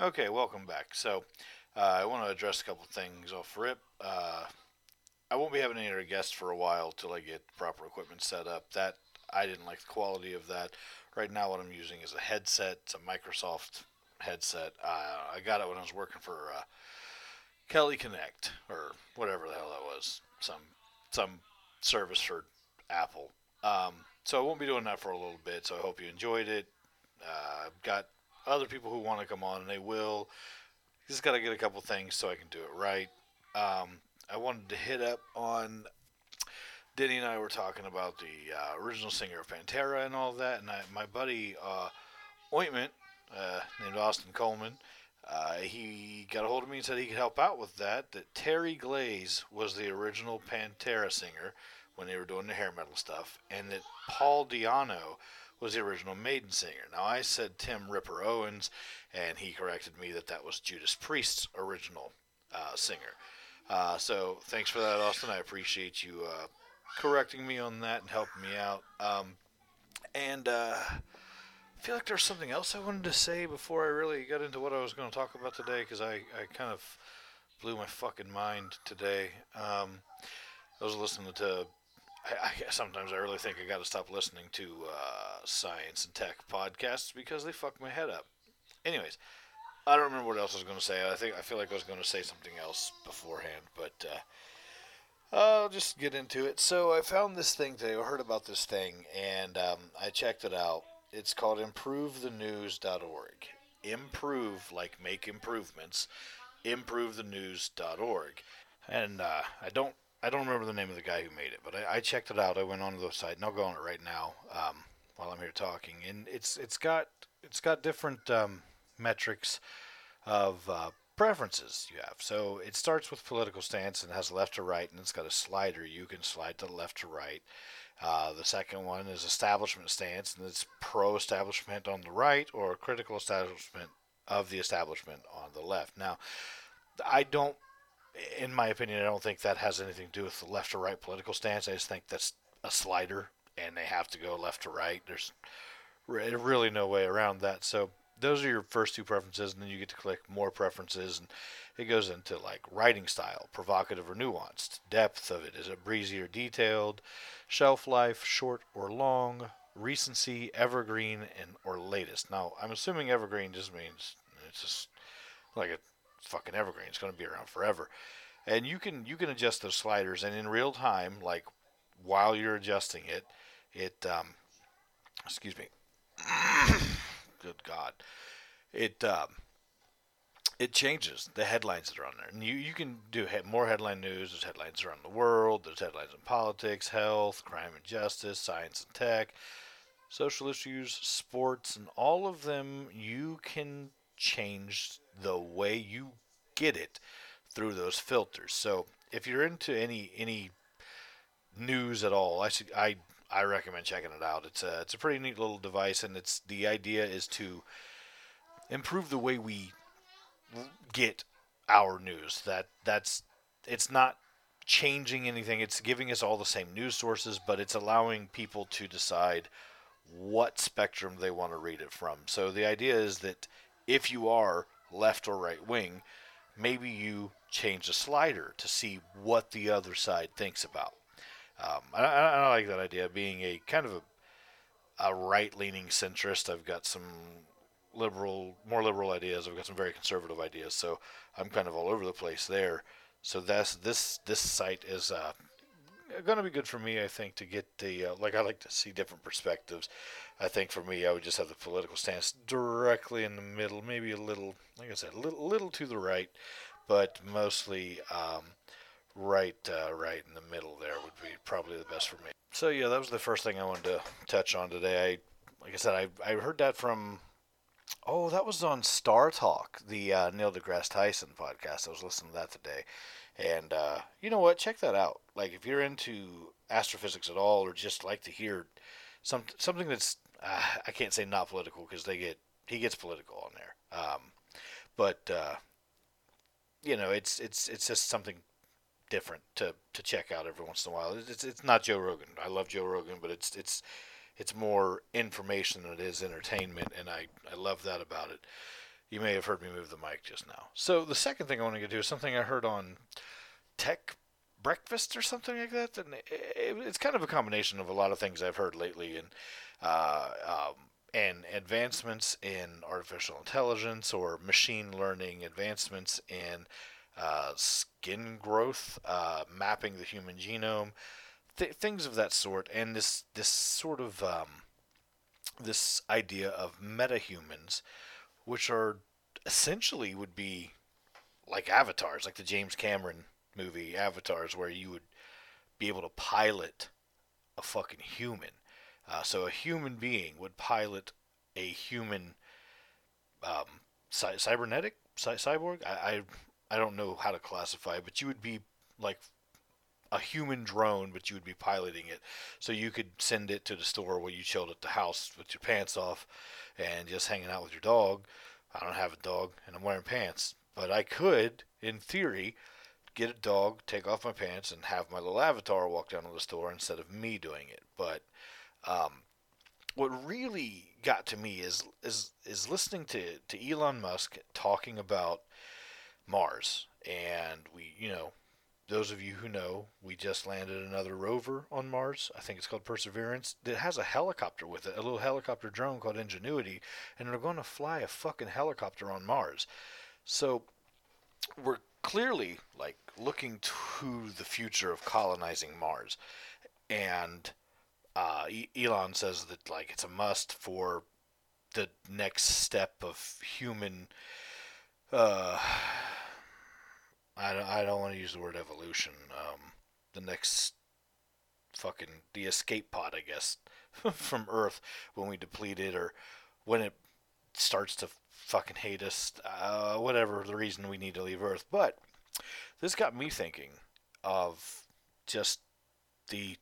Okay, welcome back. So, uh, I want to address a couple things off rip. Uh, I won't be having any other guests for a while till I get proper equipment set up. That I didn't like the quality of that. Right now, what I'm using is a headset. It's a Microsoft headset. Uh, I got it when I was working for uh, Kelly Connect or whatever the hell that was. Some some service for Apple. Um, so I won't be doing that for a little bit. So I hope you enjoyed it. Uh, I've got other people who want to come on, and they will. Just got to get a couple things so I can do it right. Um, I wanted to hit up on. Denny and I were talking about the uh, original singer of Pantera and all that, and I, my buddy uh, Ointment, uh, named Austin Coleman, uh, he got a hold of me and said he could help out with that. That Terry Glaze was the original Pantera singer when they were doing the hair metal stuff, and that Paul Di'Anno was the original Maiden singer. Now I said Tim Ripper Owens, and he corrected me that that was Judas Priest's original uh, singer. Uh, so thanks for that, Austin. I appreciate you uh, correcting me on that and helping me out. Um, and uh, I feel like there's something else I wanted to say before I really got into what I was going to talk about today because I, I kind of blew my fucking mind today. Um, I was listening to. I, I, sometimes I really think I got to stop listening to uh, science and tech podcasts because they fuck my head up. Anyways, I don't remember what else I was going to say. I think I feel like I was going to say something else beforehand, but uh, I'll just get into it. So I found this thing today. I heard about this thing, and um, I checked it out. It's called ImproveTheNews.org. Improve, like make improvements. ImproveTheNews.org. And uh, I don't I don't remember the name of the guy who made it, but I, I checked it out. I went onto the site, and I'll go on it right now um, while I'm here talking. And it's it's got it's got different um, metrics of uh, preferences you have. So it starts with political stance and has left to right, and it's got a slider. You can slide to left to right. Uh, the second one is establishment stance, and it's pro establishment on the right or critical establishment of the establishment on the left. Now, I don't, in my opinion, I don't think that has anything to do with the left or right political stance. I just think that's a slider, and they have to go left to right. There's really no way around that. So those are your first two preferences, and then you get to click more preferences, and it goes into like writing style, provocative or nuanced, depth of it, is it breezy or detailed, shelf life, short or long, recency, evergreen, and or latest. Now, I'm assuming evergreen just means it's just like a fucking evergreen. It's going to be around forever, and you can you can adjust those sliders, and in real time, like while you're adjusting it, it um, excuse me. good God, it um, it changes the headlines that are on there, and you you can do more headline news. There's headlines around the world. There's headlines in politics, health, crime and justice, science and tech, social issues, sports, and all of them you can change the way you get it through those filters. So if you're into any any news at all, I should I I recommend checking it out. It's a it's a pretty neat little device, and it's the idea is to improve the way we get our news. That that's it's not changing anything. It's giving us all the same news sources, but it's allowing people to decide what spectrum they want to read it from. So the idea is that if you are left or right wing, maybe you change the slider to see what the other side thinks about. Um, I, I, like that idea. Being a kind of a, a right-leaning centrist, I've got some liberal, more liberal ideas. I've got some very conservative ideas. So I'm kind of all over the place there. So that's this this site is uh, going to be good for me. I think to get the uh, like I like to see different perspectives. I think for me, I would just have the political stance directly in the middle, maybe a little, like I said, a little, little to the right, but mostly. Um, right uh, right in the middle there would be probably the best for me. So yeah, that was the first thing I wanted to touch on today. I like I said, I I heard that from oh that was on Star Talk, the uh, Neil deGrasse Tyson podcast. I was listening to that today, and uh, you know what? Check that out. Like if you're into astrophysics at all, or just like to hear some something that's uh, I can't say not political because they get he gets political on there, um, but uh, you know it's it's it's just something different to, to check out every once in a while. It's it's not Joe Rogan. I love Joe Rogan, but it's it's it's more information than it is entertainment, and I I love that about it. You may have heard me move the mic just now. So the second thing I want to get to is something I heard on Tech Breakfast or something like that. And it's kind of a combination of a lot of things I've heard lately, and uh, um, and advancements in artificial intelligence or machine learning, advancements in uh, skin growth, uh, mapping the human genome, th- things of that sort, and this this sort of um, this idea of metahumans, which are essentially would be like avatars, like the James Cameron movie Avatars, where you would be able to pilot a fucking human. Uh, so a human being would pilot a human um, cy- cybernetic cy- cyborg. I, I I don't know how to classify, but you would be like a human drone, but you would be piloting it. So you could send it to the store where you chilled at the house with your pants off and just hanging out with your dog. I don't have a dog and I'm wearing pants, but I could, in theory, get a dog, take off my pants, and have my little avatar walk down to the store instead of me doing it. But um, what really got to me is is is listening to to Elon Musk talking about Mars, and we, you know, those of you who know, we just landed another rover on Mars. I think it's called Perseverance. That has a helicopter with it, a little helicopter drone called Ingenuity, and they're going to fly a fucking helicopter on Mars. So we're clearly like looking to the future of colonizing Mars, and uh, Elon says that like it's a must for the next step of human. Uh, I I don't want to use the word evolution. Um, the next fucking the escape pod, I guess, from Earth when we deplete it or when it starts to fucking hate us, uh, whatever the reason we need to leave Earth. But this got me thinking of just the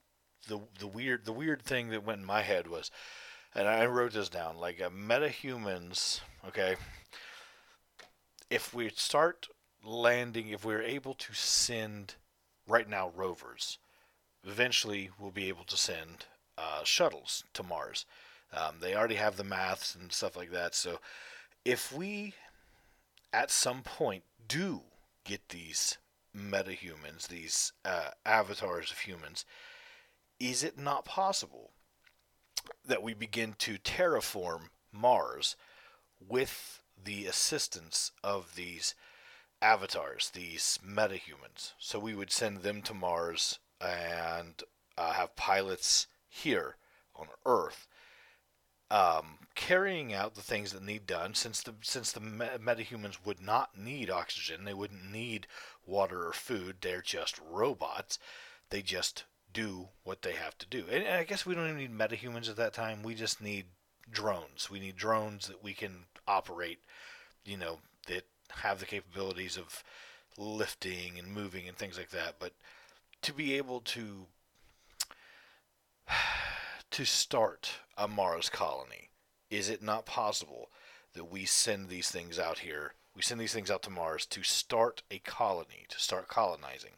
the the weird the weird thing that went in my head was, and I wrote this down like a metahumans. Okay, if we start landing, if we're able to send right now rovers, eventually we'll be able to send uh, shuttles to Mars. Um, they already have the maths and stuff like that. So if we at some point do get these metahumans, these uh, avatars of humans, is it not possible that we begin to terraform Mars with the assistance of these avatars, these metahumans? So we would send them to Mars and uh, have pilots here on Earth um, carrying out the things that need done. Since the since the metahumans would not need oxygen they wouldn't need water or food they're just robots. They just do what they have to do. And, and i guess we don't even need metahumans at that time. We just need drones. We need drones that we can operate you know have the capabilities of lifting and moving and things like that but to be able to to start a Mars colony? Is it not possible that we send these things out here? We send these things out to Mars to start a colony, to start colonizing.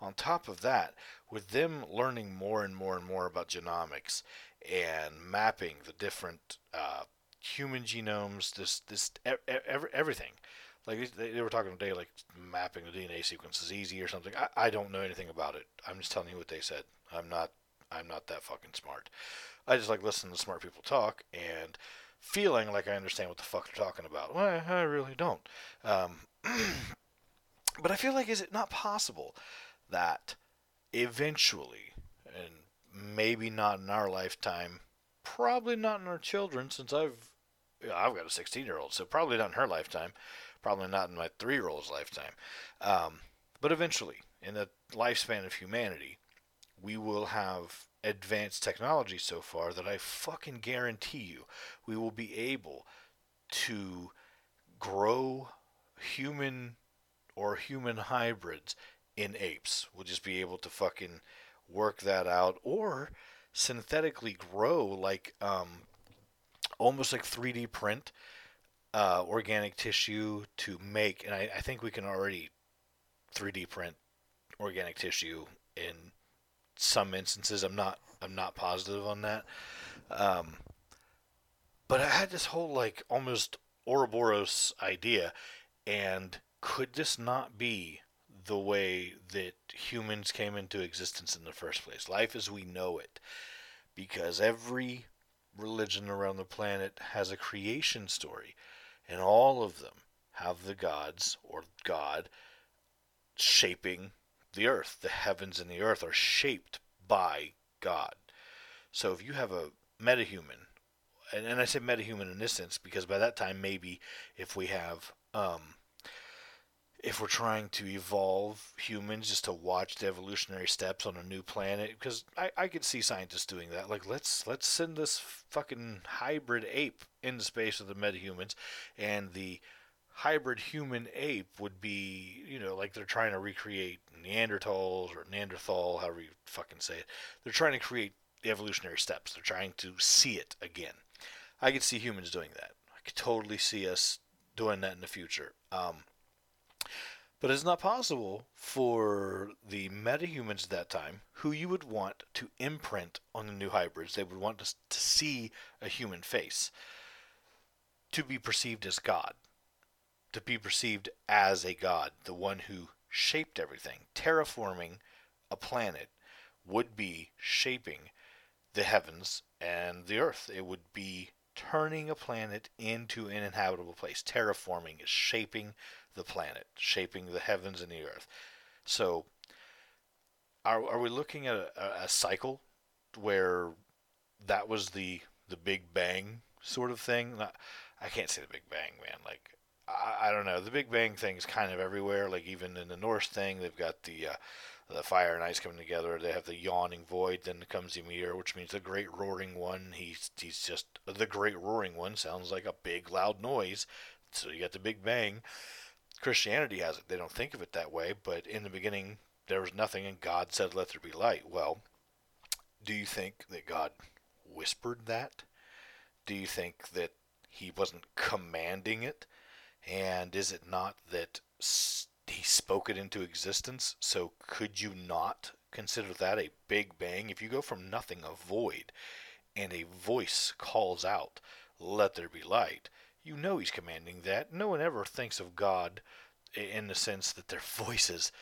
On top of that, with them learning more and more and more about genomics and mapping the different uh, human genomes, this this every, everything. Like they, were talking today, like mapping the DNA sequence is easy or something. I, I don't know anything about it. I'm just telling you what they said. I'm not I'm not that fucking smart. I just like listening to smart people talk and feeling like I understand what the fuck they're talking about. Well, I really don't. Um, but I feel like is it not possible that eventually, and maybe not in our lifetime, probably not in our children, since I've I've got a 16 year old, so probably not in her lifetime, probably not in my three year old's lifetime. Um, but eventually, in the lifespan of humanity, we will have advanced technology so far that I fucking guarantee you we will be able to grow human or human hybrids in apes. We'll just be able to fucking work that out or synthetically grow like um, almost like 3D print uh, organic tissue to make, and I, I think we can already 3D print organic tissue in some instances. I'm not I'm not positive on that. Um, but I had this whole like almost Ouroboros idea, and could this not be the way that humans came into existence in the first place? Life as we know it, because every religion around the planet has a creation story, and all of them have the gods or God shaping the earth. The heavens and the earth are shaped by God. So if you have a metahuman, and, and I say metahuman in this sense because by that time maybe if we have um, if we're trying to evolve humans just to watch the evolutionary steps on a new planet because I, I could see scientists doing that. Like let's let's send this fucking hybrid ape into space with the metahumans and the hybrid human ape would be you know like they're trying to recreate neanderthals or neanderthal however you fucking say it. They're trying to create the evolutionary steps. They're trying to see it again. I could see humans doing that. I could totally see us doing that in the future. Um, but it's not possible for the metahumans at that time, who you would want to imprint on the new hybrids, they would want to, to see a human face, to be perceived as God, to be perceived as a God, the one who shaped everything. Terraforming a planet would be shaping the heavens and the earth. It would be turning a planet into an inhabitable place. Terraforming is shaping the planet, shaping the heavens and the earth. So, are, are we looking at a, a cycle where that was the the Big Bang sort of thing? Not, I can't say the Big Bang, man. Like I, I, don't know. The Big Bang thing is kind of everywhere. Like even in the Norse thing, they've got the uh, the fire and ice coming together. They have the yawning void. Then comes the Ymir, which means the great roaring one. He's he's just the great roaring one. Sounds like a big loud noise. So you got the Big Bang. Christianity has it. They don't think of it that way, but in the beginning there was nothing and God said, Let there be light. Well, do you think that God whispered that? Do you think that he wasn't commanding it? And is it not that he spoke it into existence? So could you not consider that a big bang? If you go from nothing, a void, and a voice calls out, Let there be light, you know he's commanding that. No one ever thinks of God in the sense that their voices,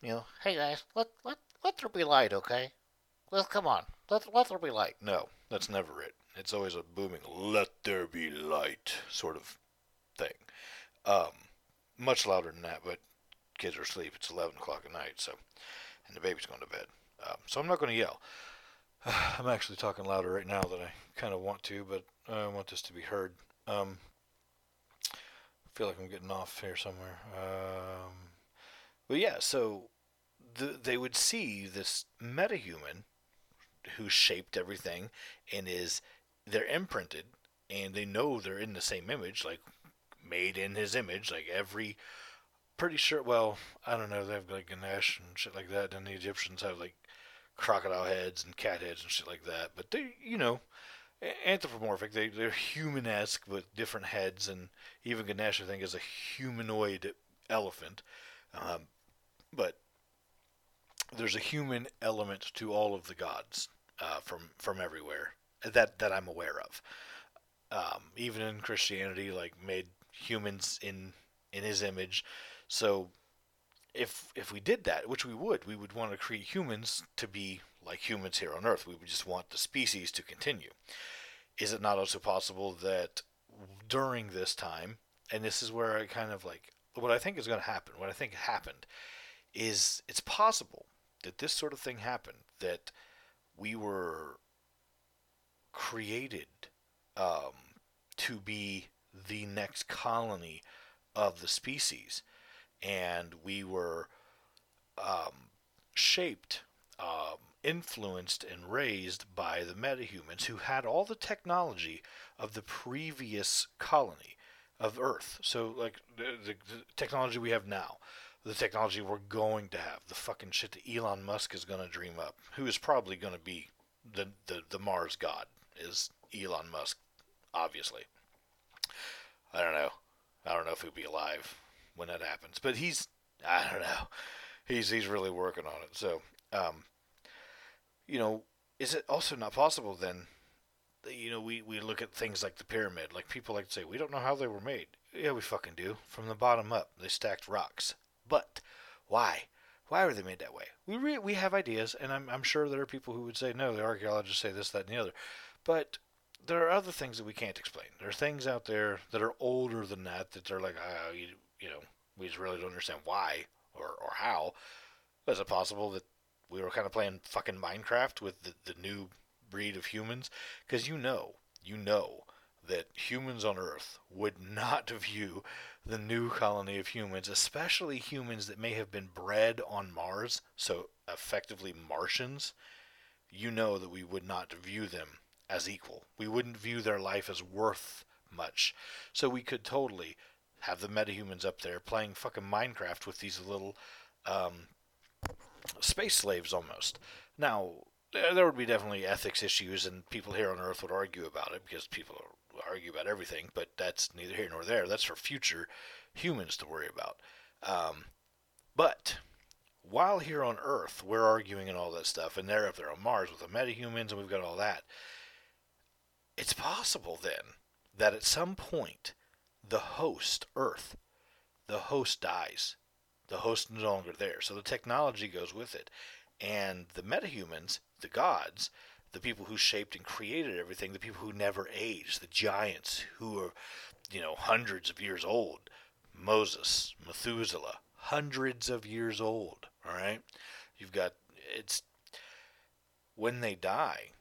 you know, hey guys, let let let there be light, okay? Well, come on, let let there be light. No, that's never it. It's always a booming "let there be light" sort of thing. Um, much louder than that, but kids are asleep. It's eleven o'clock at night, so and the baby's going to bed. Um, so I'm not going to yell. I'm actually talking louder right now than I kind of want to, but I want this to be heard. Um, feel like I'm getting off here somewhere. Um, but yeah, so the, they would see this metahuman who shaped everything and is they're imprinted and they know they're in the same image, like made in his image, like every pretty sure well, I don't know, they have like Ganesh and shit like that, and the Egyptians have like crocodile heads and cat heads and shit like that. But they you know, anthropomorphic. They they're human-esque with different heads, and even Ganesh I think is a humanoid elephant. Um, but there's a human element to all of the gods uh, from from everywhere that that I'm aware of. Um, even in Christianity, like made humans in in His image. So if if we did that, which we would, we would want to create humans to be like humans here on Earth. We would just want the species to continue. Is it not also possible that during this time, and this is where I kind of like what I think is going to happen, what I think happened, is it's possible that this sort of thing happened, that we were created um, to be the next colony of the species, and we were um, shaped um, influenced and raised by the metahumans who had all the technology of the previous colony of Earth. So, like the, the, the, technology we have now, the technology we're going to have, the fucking shit that Elon Musk is going to dream up, who is probably going to be the, the, the Mars god, is Elon Musk, obviously. I don't know. I don't know if he'll be alive when that happens, but he's, I don't know. He's, he's really working on it. So, um, you know, is it also not possible then you know, we, we look at things like the pyramid. Like people like to say, we don't know how they were made. Yeah, we fucking do. From the bottom up, they stacked rocks. But why? Why were they made that way? We re- we have ideas, and I'm I'm sure there are people who would say no. The archaeologists say this, that, and the other. But there are other things that we can't explain. There are things out there that are older than that that they're like, oh, you, you know, we just really don't understand why or, or how. Is it possible that we were kind of playing fucking Minecraft with the, the new breed of humans? Because you know, you know that humans on Earth would not view the new colony of humans, especially humans that may have been bred on Mars, so effectively Martians, you know that we would not view them as equal. We wouldn't view their life as worth much. So we could totally have the metahumans up there playing fucking Minecraft with these little um, space slaves almost. Now, there would be definitely ethics issues, and people here on Earth would argue about it because people argue about everything, but that's neither here nor there. That's for future humans to worry about. Um, but while here on Earth, we're arguing and all that stuff, and they're up there on Mars with the metahumans, and we've got all that. It's possible then that at some point, the host, Earth, the host dies. The host is no longer there. So the technology goes with it. And the metahumans, the gods, the people who shaped and created everything, the people who never age, the giants who are, you know, hundreds of years old. Moses, Methuselah, hundreds of years old. All right, you've got it's when they die.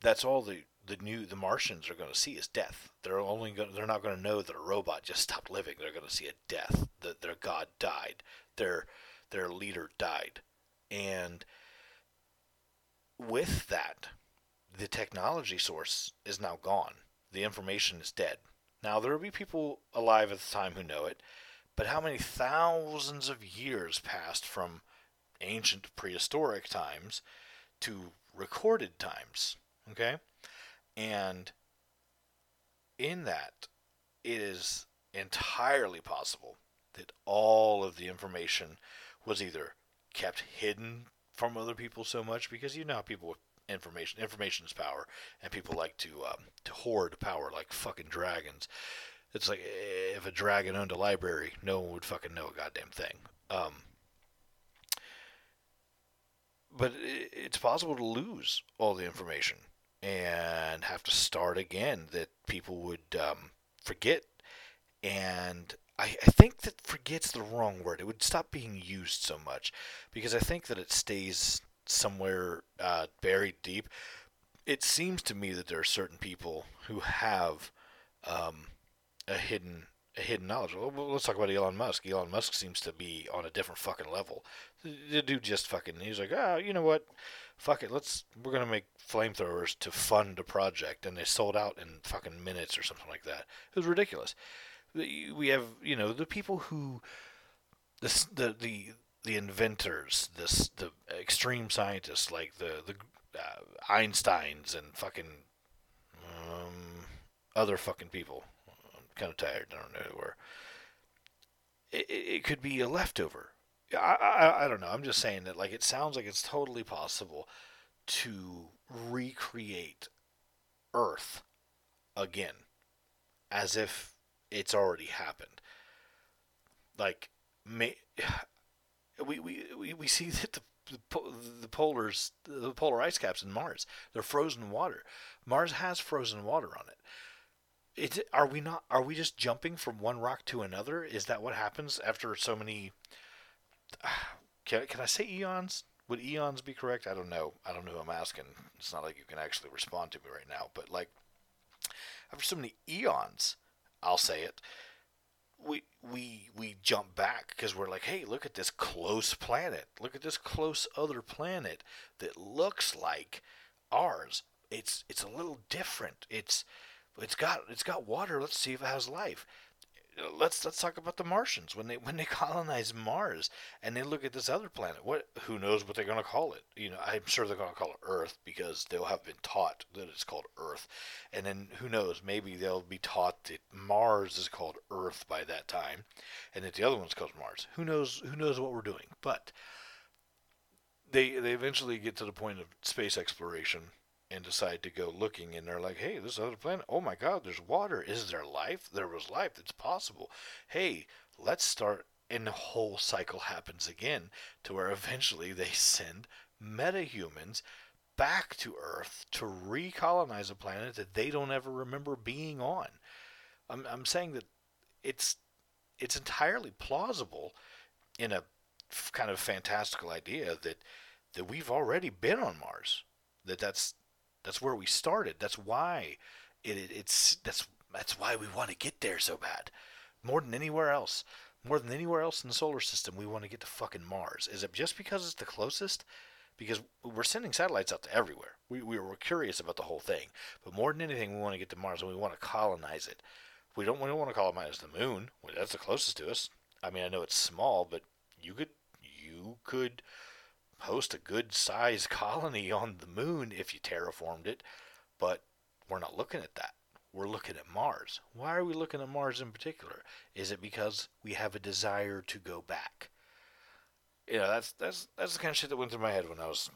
That's all the the new the Martians are going to see is death. They're only going they're not going to know that a robot just stopped living. They're going to see a death. That their god died. Their their leader died, and with that, the technology source is now gone. The information is dead. Now, there will be people alive at the time who know it, but how many thousands of years passed from ancient prehistoric times to recorded times? Okay? And in that, it is entirely possible that all of the information was either kept hidden from other people so much because you know people with information information is power and people like to um, to hoard power like fucking dragons. It's like if a dragon owned a library no one would fucking know a goddamn thing. Um, but it's possible to lose all the information and have to start again that people would um, forget and I, I think that forget's the wrong word. It would stop being used so much because I think that it stays somewhere uh, buried deep. It seems to me that there are certain people who have um, a hidden a hidden knowledge. Well, let's talk about Elon Musk. Elon Musk seems to be on a different fucking level. The dude just fucking he's like, oh, you know what? Fuck it, let's we're gonna make flamethrowers to fund a project, and they sold out in fucking minutes or something like that. It was ridiculous we have you know the people who the the the, the inventors, this the extreme scientists like the the uh, Einsteins and fucking um, other fucking people. I'm kind of tired. I don't know who were. It, it could be a leftover. I, I I don't know. I'm just saying that like it sounds like it's totally possible to recreate Earth again, as if it's already happened. Like, may, we, we, we, we see that the, the, the polars, the polar ice caps in Mars, they're frozen water. Mars has frozen water on it. It, are we not? Are we just jumping from one rock to another? Is that what happens after so many? Can, can I say eons? Would eons be correct? I don't know. I don't know who I'm asking. It's not like you can actually respond to me right now. But like, after so many eons, I'll say it. We we we jump back because we're like, hey, look at this close planet. Look at this close other planet that looks like ours. It's it's a little different. It's it's got it's got water. Let's see if it has life let's let's talk about the Martians when they when they colonize Mars and they look at this other planet. What who knows what they're going to call it? You know, I'm sure they're going to call it Earth because they'll have been taught that it's called Earth, and then who knows? Maybe they'll be taught that Mars is called Earth by that time, and that the other one's called Mars. Who knows? Who knows what we're doing? But they they eventually get to the point of space exploration and decide to go looking and they're like, hey, this other planet, oh my God, there's water. Is there life? There was life. It's possible. Hey, let's start. And the whole cycle happens again to where eventually they send metahumans back to Earth to recolonize a planet that they don't ever remember being on. I'm, I'm saying that it's it's entirely plausible in a f- kind of fantastical idea that that we've already been on Mars. That that's that's where we started. That's why it, it, it's that's that's why we want to get there so bad, more than anywhere else. More than anywhere else in the solar system, we want to get to fucking Mars. Is it just because it's the closest? Because we're sending satellites out to everywhere. We, we were curious about the whole thing. But more than anything, we want to get to Mars and we want to colonize it. We don't, we don't want to colonize the moon. Well, that's the closest to us. I mean, I know it's small, but you could you could host a good sized colony on the moon if you terraformed it, but we're not looking at that. We're looking at Mars. Why are we looking at Mars in particular? Is it because we have a desire to go back? You know, that's that's that's the kind of shit that went through my head when I was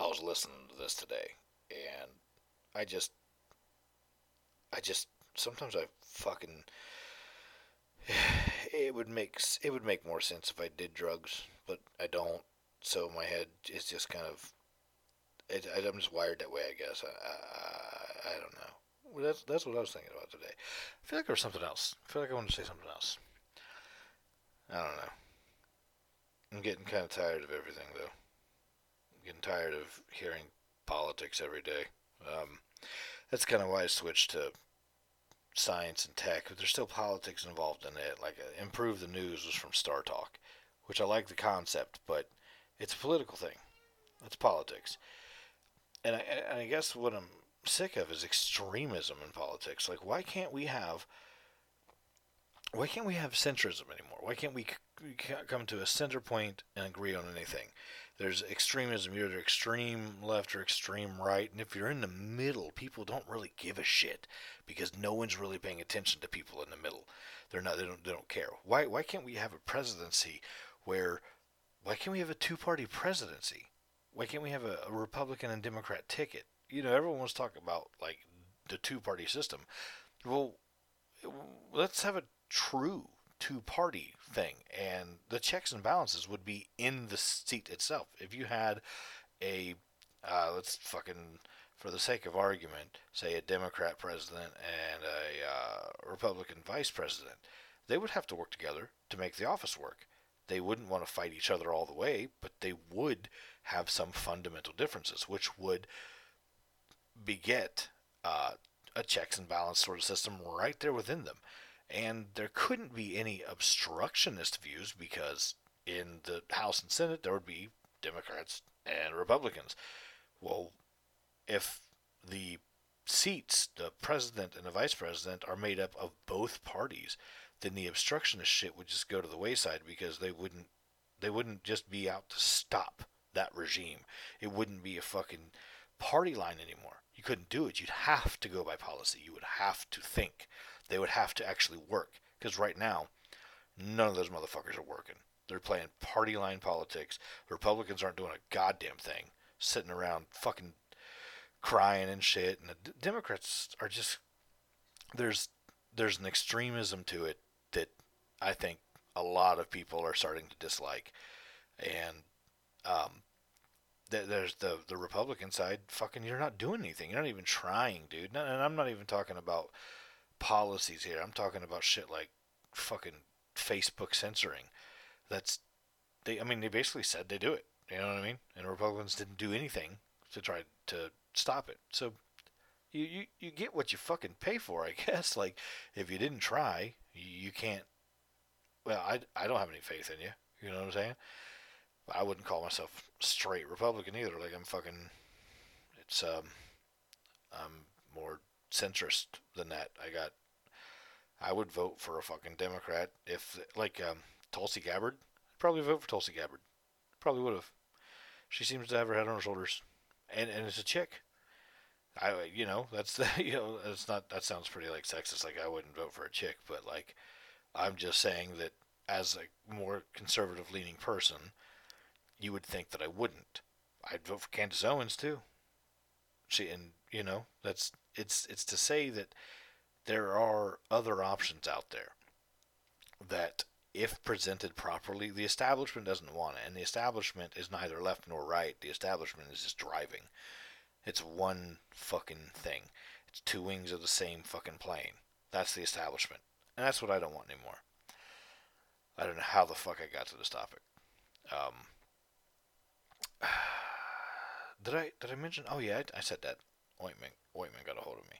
I was listening to this today, and I just I just sometimes I fucking it would make it would make more sense if I did drugs, but I don't so my head is just kind of it, I'm just wired that way, I guess. I, I, I don't know. Well, that's that's what I was thinking about today. I feel like there was something else. I feel like I wanted to say something else. I don't know. I'm getting kind of tired of everything, though. I'm getting tired of hearing politics every day. Um, that's kind of why I switched to science and tech. But there's still politics involved in it. Like uh, Improve the News was from Star Talk, which I like the concept, but it's a political thing. It's politics. And I, I guess what I'm sick of is extremism in politics. Like, why can't we have why can't we have centrism anymore? Why can't we come to a center point and agree on anything? There's extremism. You're either extreme left or extreme right, and if you're in the middle, people don't really give a shit because no one's really paying attention to people in the middle. They're not. They don't. They don't care. Why? Why can't we have a presidency where why can't we have a two party presidency? Why can't we have a, a, Republican and Democrat ticket? You know, everyone wants to talk about like the two party system. Well, let's have a true two party thing, and the checks and balances would be in the seat itself. If you had a, uh, let's fucking, for the sake of argument, say a Democrat president and a uh, Republican vice president, they would have to work together to make the office work they wouldn't want to fight each other all the way, but they would have some fundamental differences, which would beget uh, a checks and balance sort of system right there within them. And there couldn't be any obstructionist views because in the House and Senate there would be Democrats and Republicans. Well, if the seats, the president and the vice president, are made up of both parties, then the obstructionist shit would just go to the wayside because they wouldn't they wouldn't just be out to stop that regime. It wouldn't be a fucking party line anymore. You couldn't do it. You'd have to go by policy. You would have to think. They would have to actually work. Because right now, none of those motherfuckers are working. They're playing party line politics. Republicans aren't doing a goddamn thing. Sitting around fucking crying and shit. And the Democrats are just. There's there's an extremism to it I think a lot of people are starting to dislike, and um, th- there's the the Republican side. Fucking, you're not doing anything. You're not even trying, dude. And I'm not even talking about policies here. I'm talking about shit like fucking Facebook censoring. That's they. I mean, they basically said they do it. You know what I mean? And Republicans didn't do anything to try to stop it. So you, you, you get what you fucking pay for, I guess. Like, if you didn't try, you, you can't. Well, I, I don't have any faith in you. You know what I'm saying? I wouldn't call myself straight Republican either. Like, I'm fucking. It's, um. I'm more centrist than that. I got. I would vote for a fucking Democrat if, like, um, Tulsi Gabbard. I'd Probably vote for Tulsi Gabbard. Probably would have. She seems to have her head on her shoulders, and and it's a chick. I you know that's the you know it's not that sounds pretty like sexist like I wouldn't vote for a chick but like I'm just saying that as a more conservative leaning person you would think that I wouldn't I'd vote for Candace Owens too She and you know that's it's it's to say that there are other options out there that if presented properly, the establishment doesn't want it, and the establishment is neither left nor right. The establishment is just driving. It's one fucking thing. It's two wings of the same fucking plane. That's the establishment, and that's what I don't want anymore. I don't know how the fuck I got to this topic. Um, did I did I mention? Oh yeah, I, I said that ointment ointment got a hold of me.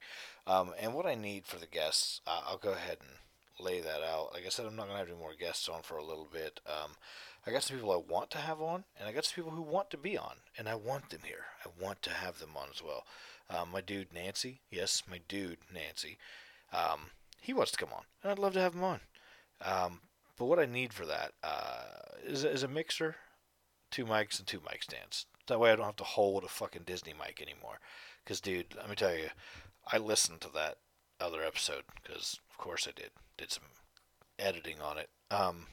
Um, and what I need for the guests, uh, I'll go ahead and lay that out. Like I said, I'm not gonna have any more guests on for a little bit. Um, I got some people I want to have on, and I got some people who want to be on, and I want them here. I want to have them on as well. Um, my dude Nancy, yes, my dude Nancy, um, he wants to come on, and I'd love to have him on. Um, but what I need for that uh, is, is a mixer, two mics, and two mic stands. That way I don't have to hold a fucking Disney mic anymore. Because, dude, let me tell you, I listened to that other episode because, of course, I did. Did some editing on it. Um,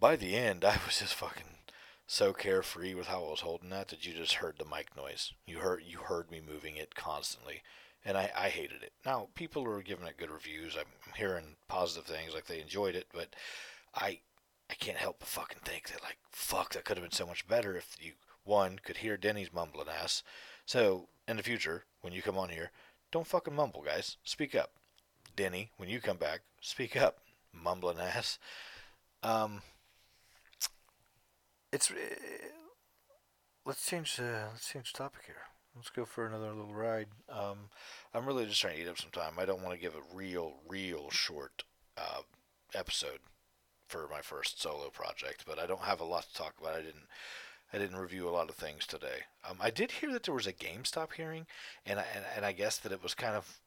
by the end, I was just fucking so carefree with how I was holding that that you just heard the mic noise. You heard you heard me moving it constantly, and I, I hated it. Now people are giving it good reviews. I'm hearing positive things like they enjoyed it, but I I can't help but fucking think that like fuck that could have been so much better if you one could hear Denny's mumbling ass. So in the future, when you come on here, don't fucking mumble, guys. Speak up. Denny, when you come back, speak up, mumbling ass. Um, it's uh, let's change uh, let's change topic here. Let's go for another little ride. Um, I'm really just trying to eat up some time. I don't want to give a real, real short uh, episode for my first solo project, but I don't have a lot to talk about. I didn't I didn't review a lot of things today. Um, I did hear that there was a GameStop hearing, and I, and, and I guess that it was kind of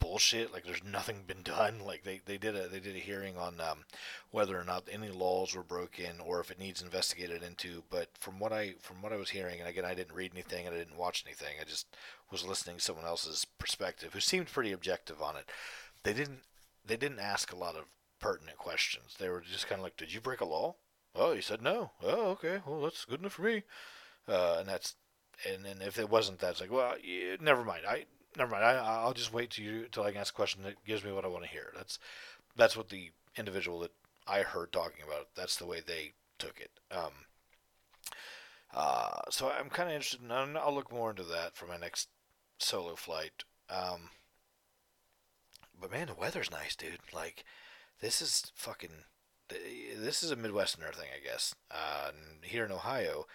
bullshit. Like there's nothing been done. Like they, they did a they did a hearing on um, whether or not any laws were broken or if it needs investigated into. But from what I from what I was hearing, and again I didn't read anything and I didn't watch anything. I just was listening to someone else's perspective who seemed pretty objective on it. They didn't they didn't ask a lot of pertinent questions. They were just kind of like, "Did you break a law?" Oh, he said no. Oh, okay. Well, that's good enough for me. Uh, and that's, and then if it wasn't that, it's like, well, yeah, never mind. I never mind. I, will just wait till you till I can ask a question that gives me what I want to hear. That's that's what the individual that I heard talking about. That's the way they took it. Um, uh, so I'm kind of interested. In, I'll look more into that for my next solo flight. Um, but man, the weather's nice, dude. Like, this is fucking this is a Midwesterner thing, I guess. Uh, here in Ohio,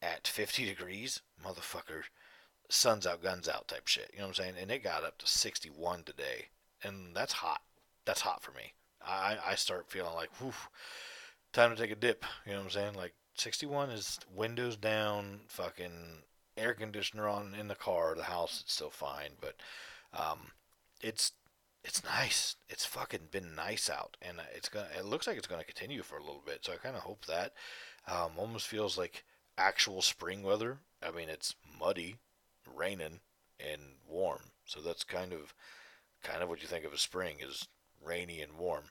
at 50 degrees, motherfucker, sun's out, guns out type shit. You know what I'm saying? And it got up to 61 today, and that's hot. That's hot for me. I I start feeling like, whew, time to take a dip. You know what I'm saying? Like 61 is windows down, fucking air conditioner on in the car. The house it's still fine, but um, it's it's nice. It's fucking been nice out, and it's gonna. It looks like it's gonna continue for a little bit. So I kind of hope that. Um, almost feels like actual spring weather. I mean, it's muddy, raining, and warm. So that's kind of, kind of what you think of as spring is rainy and warm.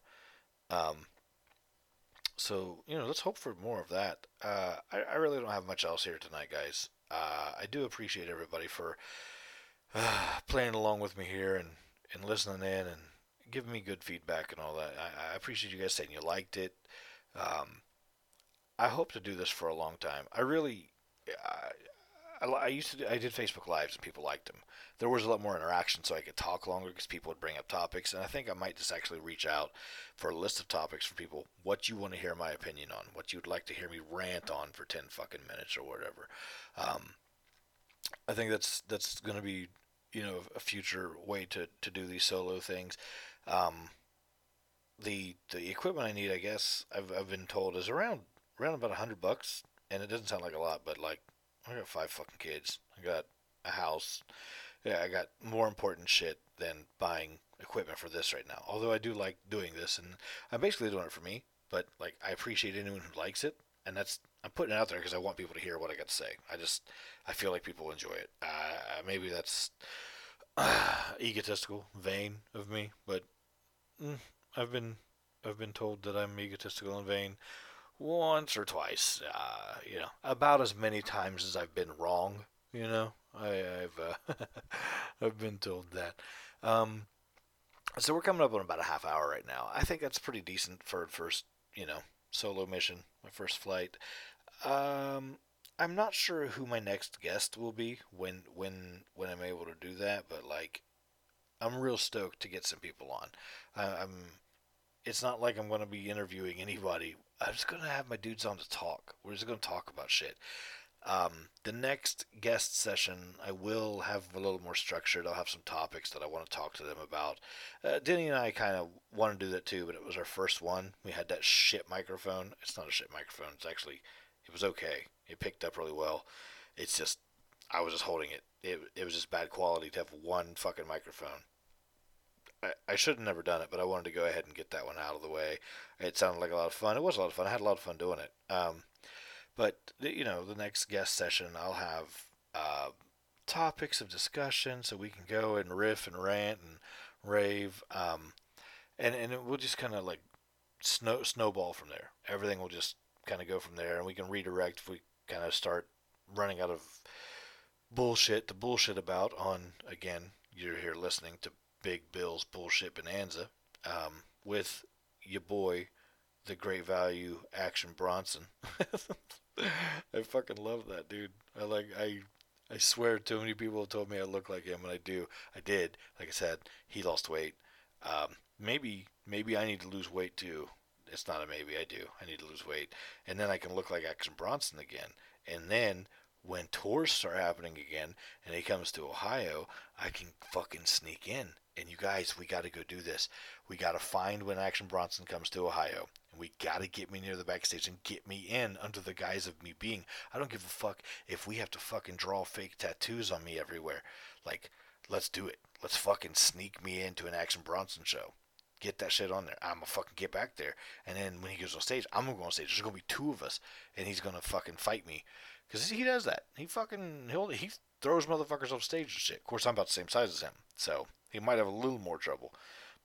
Um, so you know, let's hope for more of that. Uh, I, I really don't have much else here tonight, guys. Uh, I do appreciate everybody for uh, playing along with me here and and listening in and giving me good feedback and all that. I, I appreciate you guys saying you liked it. Um, I hope to do this for a long time. I really, I, I used to, do, I did Facebook Lives and people liked them. There was a lot more interaction, so I could talk longer because people would bring up topics. And I think I might just actually reach out for a list of topics for people. What you want to hear my opinion on, what you'd like to hear me rant on for ten fucking minutes or whatever. Um, I think that's that's going to be you know a future way to, to do these solo things. Um, the the equipment I need, I guess, I've, I've been told is around around about a hundred bucks, and it doesn't sound like a lot, but like I got five fucking kids, I got a house, yeah, I got more important shit than buying equipment for this right now. Although I do like doing this, and I'm basically doing it for me, but like I appreciate anyone who likes it, and that's I'm putting it out there because I want people to hear what I got to say. I just I feel like people enjoy it. Uh, maybe that's uh, egotistical, vain of me, but mm, I've been I've been told that I'm egotistical and vain once or twice. Uh, you know, about as many times as I've been wrong. You know, I, I've uh, I've been told that. Um, so we're coming up on about a half hour right now. I think that's pretty decent for first, you know, solo mission, my first flight. Um, I'm not sure who my next guest will be when when when I'm able to do that, but like, I'm real stoked to get some people on. I, I'm. It's not like I'm going to be interviewing anybody. I'm just to have my dudes on to talk. We're just to talk about shit. Um, the next guest session, I will have a little more structured. I'll have some topics that I want to talk to them about. Uh, Denny and I kind of want to do that too, but it was our first one. We had that shit microphone. It's not a shit microphone. It's actually, it was okay. It picked up really well. It's just, I was just holding it. It, it was just bad quality to have one fucking microphone. I, I should have never done it, but I wanted to go ahead and get that one out of the way. It sounded like a lot of fun. It was a lot of fun. I had a lot of fun doing it. Um, but you know, the next guest session, I'll have uh, topics of discussion, so we can go and riff and rant and rave, um, and and we'll just kind of like snow snowball from there. Everything will just kind of go from there, and we can redirect if we kind of start running out of bullshit to bullshit about. On again, you're here listening to Big Bill's bullshit bonanza um, with your boy, the Great Value Action Bronson. I fucking love that dude. I like I I swear too many people have told me I look like him and I do. I did. Like I said, he lost weight. Um, maybe maybe I need to lose weight too. It's not a maybe, I do. I need to lose weight. And then I can look like Action Bronson again. And then when tours start happening again and he comes to Ohio, I can fucking sneak in. And you guys, we got to go do this. We got to find when Action Bronson comes to Ohio. And we got to get me near the backstage and get me in under the guise of me being. I don't give a fuck if we have to fucking draw fake tattoos on me everywhere. Like, let's do it. Let's fucking sneak me into an Action Bronson show. Get that shit on there. I'm gonna fucking get back there. And then when he goes on stage, I'm gonna go on stage. There's gonna be two of us. And he's gonna fucking fight me. Because he does that. He fucking, he'll, he throws motherfuckers off stage and shit. Of course, I'm about the same size as him. So he might have a little more trouble.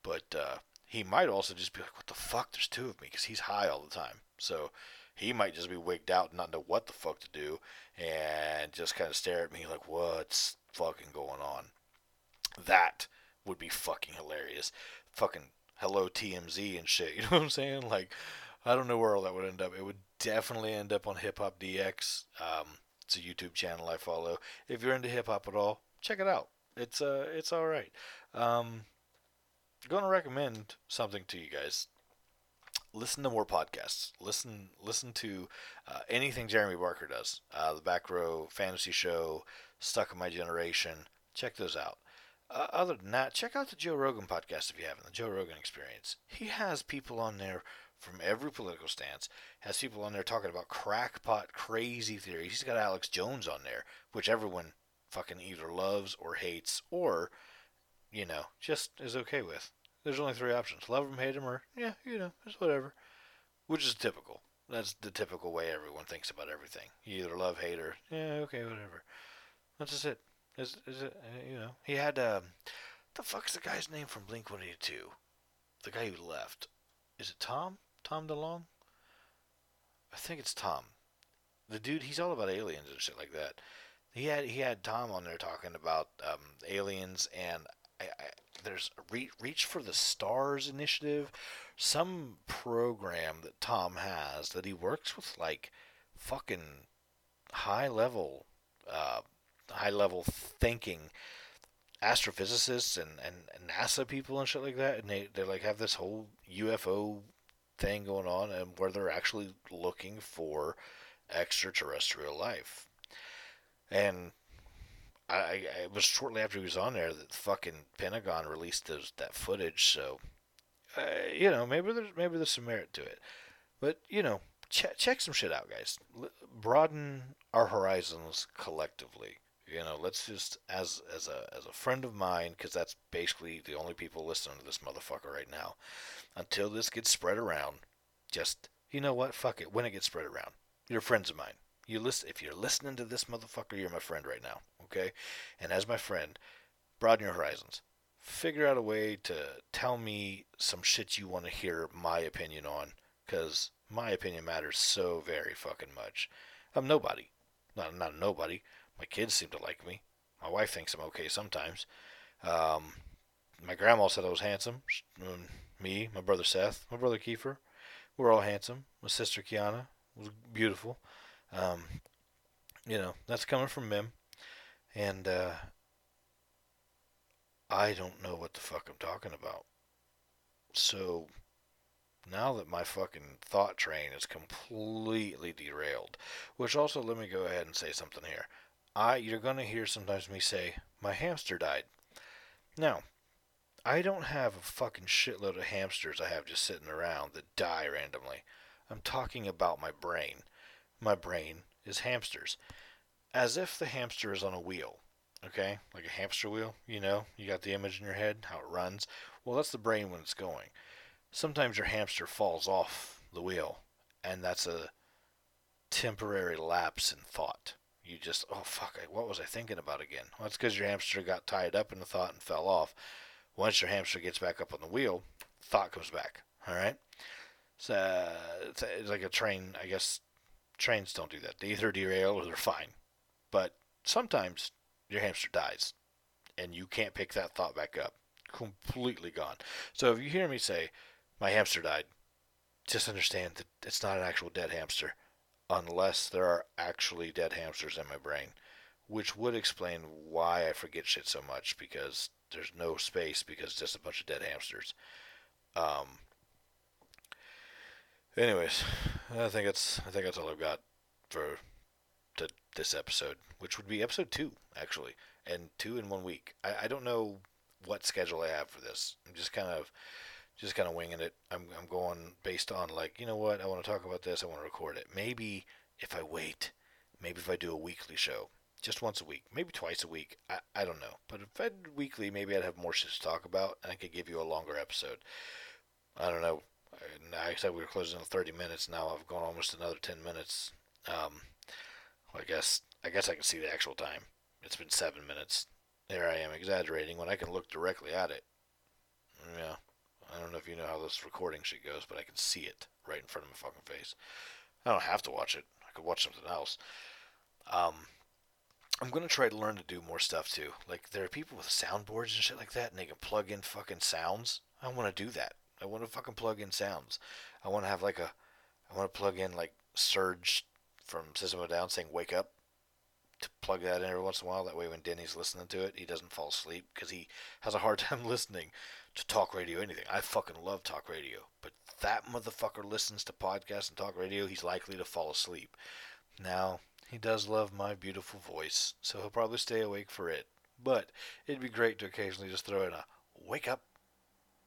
But, uh, he might also just be like, "What the fuck? There's two of me," because he's high all the time. So he might just be wigged out and not know what the fuck to do, and just kind of stare at me like, "What's fucking going on?" That would be fucking hilarious. Fucking hello TMZ and shit. You know what I'm saying? Like, I don't know where all that would end up. It would definitely end up on Hip Hop DX. Um, it's a YouTube channel I follow. If you're into hip hop at all, check it out. It's uh, it's all right. Um, going to recommend something to you guys. Listen to more podcasts. Listen, listen to uh, anything Jeremy Barker does. Uh, the Back Row Fantasy Show, Stuck in My Generation. Check those out. Uh, other than that, check out the Joe Rogan podcast if you haven't. The Joe Rogan Experience. He has people on there from every political stance. Has people on there talking about crackpot crazy theories. He's got Alex Jones on there, which everyone fucking either loves or hates, or you know, just is okay with. There's only three options: love him, hate him, or yeah, you know, it's whatever. Which is typical. That's the typical way everyone thinks about everything. You either love, hate, or yeah, okay, whatever. That's just it. Is is it? Uh, you know, he had um, the fuck's the guy's name from Blink One Eighty Two? The guy who left. Is it Tom? Tom DeLonge? I think it's Tom. The dude, he's all about aliens and shit like that. He had he had Tom on there talking about um, aliens, and I, I, there's Re- Reach for the Stars initiative, some program that Tom has that he works with like fucking high level, uh, high level thinking astrophysicists and, and, and NASA people and shit like that, and they they like have this whole UFO thing going on, and where they're actually looking for extraterrestrial life, and I, I it was shortly after he was on there that the fucking Pentagon released those, that footage. So, uh, you know, maybe there's maybe there's some merit to it, but you know, check check some shit out, guys. L- broaden our horizons collectively. You know, let's just as as a as a friend of mine, because that's basically the only people listening to this motherfucker right now. Until this gets spread around, just you know what? Fuck it. When it gets spread around, you're friends of mine. You listen. If you're listening to this motherfucker, you're my friend right now. Okay, and as my friend, broaden your horizons. Figure out a way to tell me some shit you want to hear my opinion on, because my opinion matters so very fucking much. I'm nobody, not not nobody, My kids seem to like me. My wife thinks I'm okay sometimes. Um, my grandma said I was handsome. Me, my brother Seth, my brother Kiefer, we're all handsome. My sister Kiana was beautiful. Um, you know, that's coming from Mim. And uh, I don't know what the fuck I'm talking about. So now that my fucking thought train is completely derailed, which also let me go ahead and say something here. I you're gonna hear sometimes me say my hamster died. Now, I don't have a fucking shitload of hamsters I have just sitting around that die randomly. I'm talking about my brain. My brain is hamsters. As if the hamster is on a wheel. Okay? Like a hamster wheel, you know? You got the image in your head, how it runs. Well, that's the brain when it's going. Sometimes your hamster falls off the wheel, and that's a temporary lapse in thought. You just, oh fuck, what was I thinking about again? Well, it's because your hamster got tied up in the thought and fell off. Once your hamster gets back up on the wheel, thought comes back. All right. So it's, it's like a train. I guess trains don't do that. They either derail or they're fine. But sometimes your hamster dies, and you can't pick that thought back up. Completely gone. So if you hear me say, "My hamster died," just understand that it's not an actual dead hamster, unless there are actually dead hamsters in my brain, which would explain why I forget shit so much because there's no space because it's just a bunch of dead hamsters. Um. Anyways, I think that's I think that's all I've got for to this episode, which would be episode two actually, and two in one week. I, I don't know what schedule I have for this. I'm just kind of just kind of winging it. I'm I'm going based on like you know what I want to talk about this. I want to record it. Maybe if I wait, maybe if I do a weekly show, just once a week, maybe twice a week. I, I don't know. But if I did weekly, maybe I'd have more shit to talk about and I could give you a longer episode. I don't know. I said we were closing in 30 minutes. Now I've gone almost another 10 minutes. Um, well, I guess I guess I can see the actual time. It's been seven minutes. There I am exaggerating when I can look directly at it. Yeah. If you know how this recording shit goes, but I can see it right in front of my fucking face. I don't have to watch it. I could watch something else. Um, I'm gonna try to learn to do more stuff too. Like there are people with soundboards and shit like that, and they can plug in fucking sounds. I want to do that. I want to fucking plug in sounds. I want to have like a, I want to plug in like Serj from System of Down saying "Wake Up," to plug that in every once in a while. That way, when Denny's listening to it, he doesn't fall asleep because he has a hard time listening to talk radio anything. I fucking love talk radio, but that motherfucker listens to podcasts and talk radio. He's likely to fall asleep. Now he does love my beautiful voice, so he'll probably stay awake for it. But it'd be great to occasionally just throw in a wake up,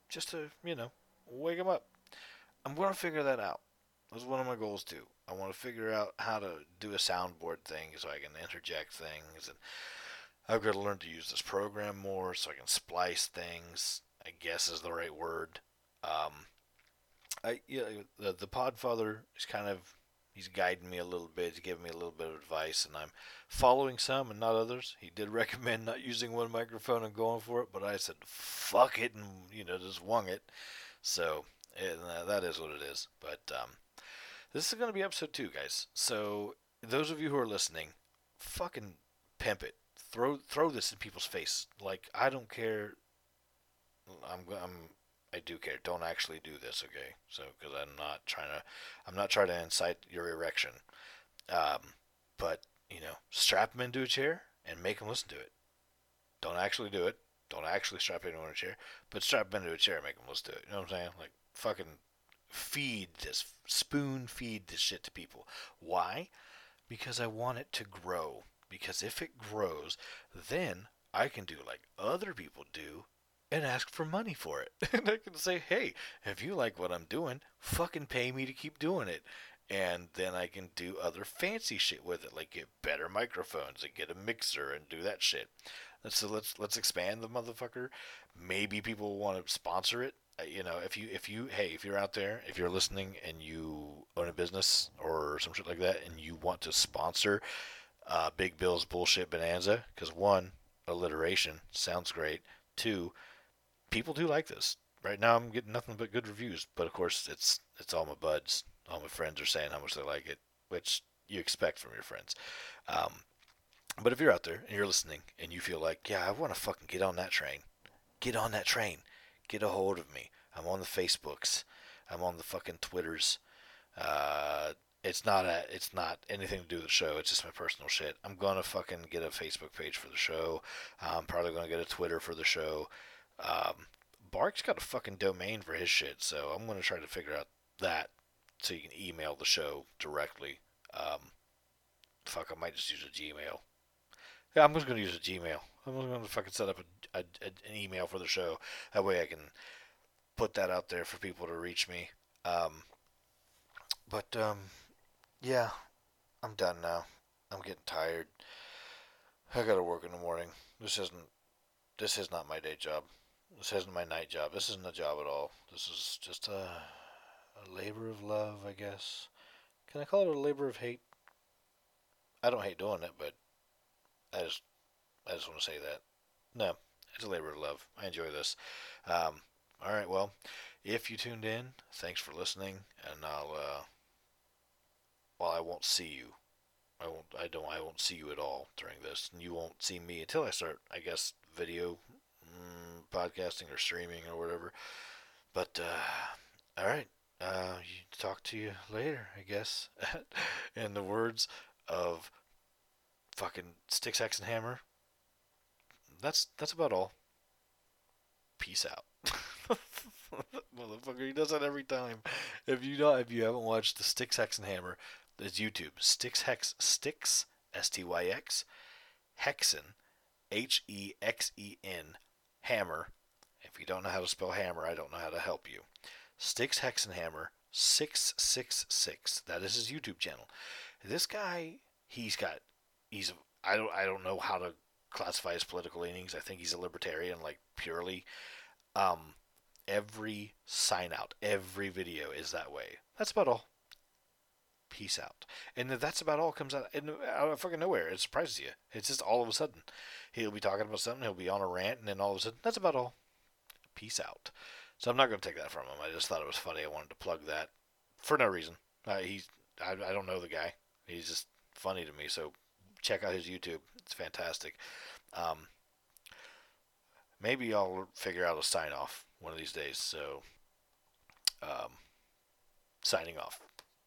just to, you know, wake him up. I'm going to figure that out. That's one of my goals too. I want to figure out how to do a soundboard thing so I can interject things, and I've got to learn to use this program more so I can splice things. I guess is the right word. Um, I yeah, the the Podfather is kind of he's guiding me a little bit, he's giving me a little bit of advice, and I'm following some and not others. He did recommend not using one microphone and going for it, but I said fuck it and you know just wung it. So it, uh, that is what it is. But um, this is going to be episode two, guys. So those of you who are listening, fucking pimp it. Throw throw this in people's face. Like I don't care. I'm I'm I do care. Don't actually do this, okay? So, because I'm not trying to, I'm not trying to incite your erection. Um, but you know, strap them into a chair and make them listen to it. Don't actually do it. Don't actually strap anyone in a chair, but strap them into a chair and make them listen to it. You know what I'm saying? Like fucking feed this, spoon feed this shit to people. Why? Because I want it to grow. Because if it grows, then I can do like other people do and ask for money for it. and I can say, hey, if you like what I'm doing, fucking pay me to keep doing it. And then I can do other fancy shit with it, like get better microphones and get a mixer and do that shit. And So let's let's expand the motherfucker. Maybe people want to sponsor it. Uh, you know, if you if you hey, if you're out there, if you're listening and you own a business or some shit like that, and you want to sponsor uh, Big Bill's bullshit bonanza, because one, alliteration sounds great. Two, people do like this. Right now, I'm getting nothing but good reviews. But of course, it's it's all my buds, all my friends are saying how much they like it, which you expect from your friends. Um, but if you're out there and you're listening and you feel like, yeah, I want to fucking get on that train, get on that train, get a hold of me. I'm on the Facebooks, I'm on the fucking Twitters. Uh, it's not a, it's not anything to do with the show. It's just my personal shit. I'm gonna fucking get a Facebook page for the show. I'm probably gonna get a Twitter for the show. Um, Bark's got a fucking domain for his shit, so I'm gonna try to figure out that so you can email the show directly. Um, fuck, I might just use a Gmail. Yeah, I'm just gonna use a Gmail. I'm just gonna fucking set up a, a, a, an email for the show. That way I can put that out there for people to reach me. Um, but um, yeah, I'm done now. I'm getting tired. I gotta work in the morning. This isn't. This is not my day job. This isn't my night job. This isn't a job at all. This is just a, a labor of love, I guess. Can I call it a labor of hate? I don't hate doing it, but I just I just want to say that. No, it's a labor of love. I enjoy this. Um, all right, well, if you tuned in, thanks for listening, and I'll. Uh, well, I won't see you. I won't. I don't. I won't see you at all during this, and you won't see me until I start. I guess video mm, podcasting or streaming or whatever. But uh, all right. Uh, talk to you later, I guess. In the words of fucking Styx Hexenhammer. That's that's about all. Peace out. Motherfucker, he does that every time. If you don't, if you haven't watched the Styx Hexenhammer, it's YouTube. Styx Hex Styx S T Y X Hexen H E X E N Hammer. If you don't know how to spell hammer, I don't know how to help you. Styx Hexenhammer 666. That is his YouTube channel. This guy, he's got he's I don't I don't know how to classify his political leanings. I think he's a libertarian, like purely. Um, every sign out, every video is that way. That's about all. Peace out. And that's about all comes out, out of fucking nowhere. It surprises you. It's just all of a sudden. He'll be talking about something, he'll be on a rant, and then all of a sudden, that's about all. Peace out. So I'm not going to take that from him. I just thought it was funny. I wanted to plug that for no reason. Uh, he's I, I don't know the guy. He's just funny to me. So check out his YouTube. It's fantastic. Um, maybe I'll figure out a sign off one of these days. So, um, signing off.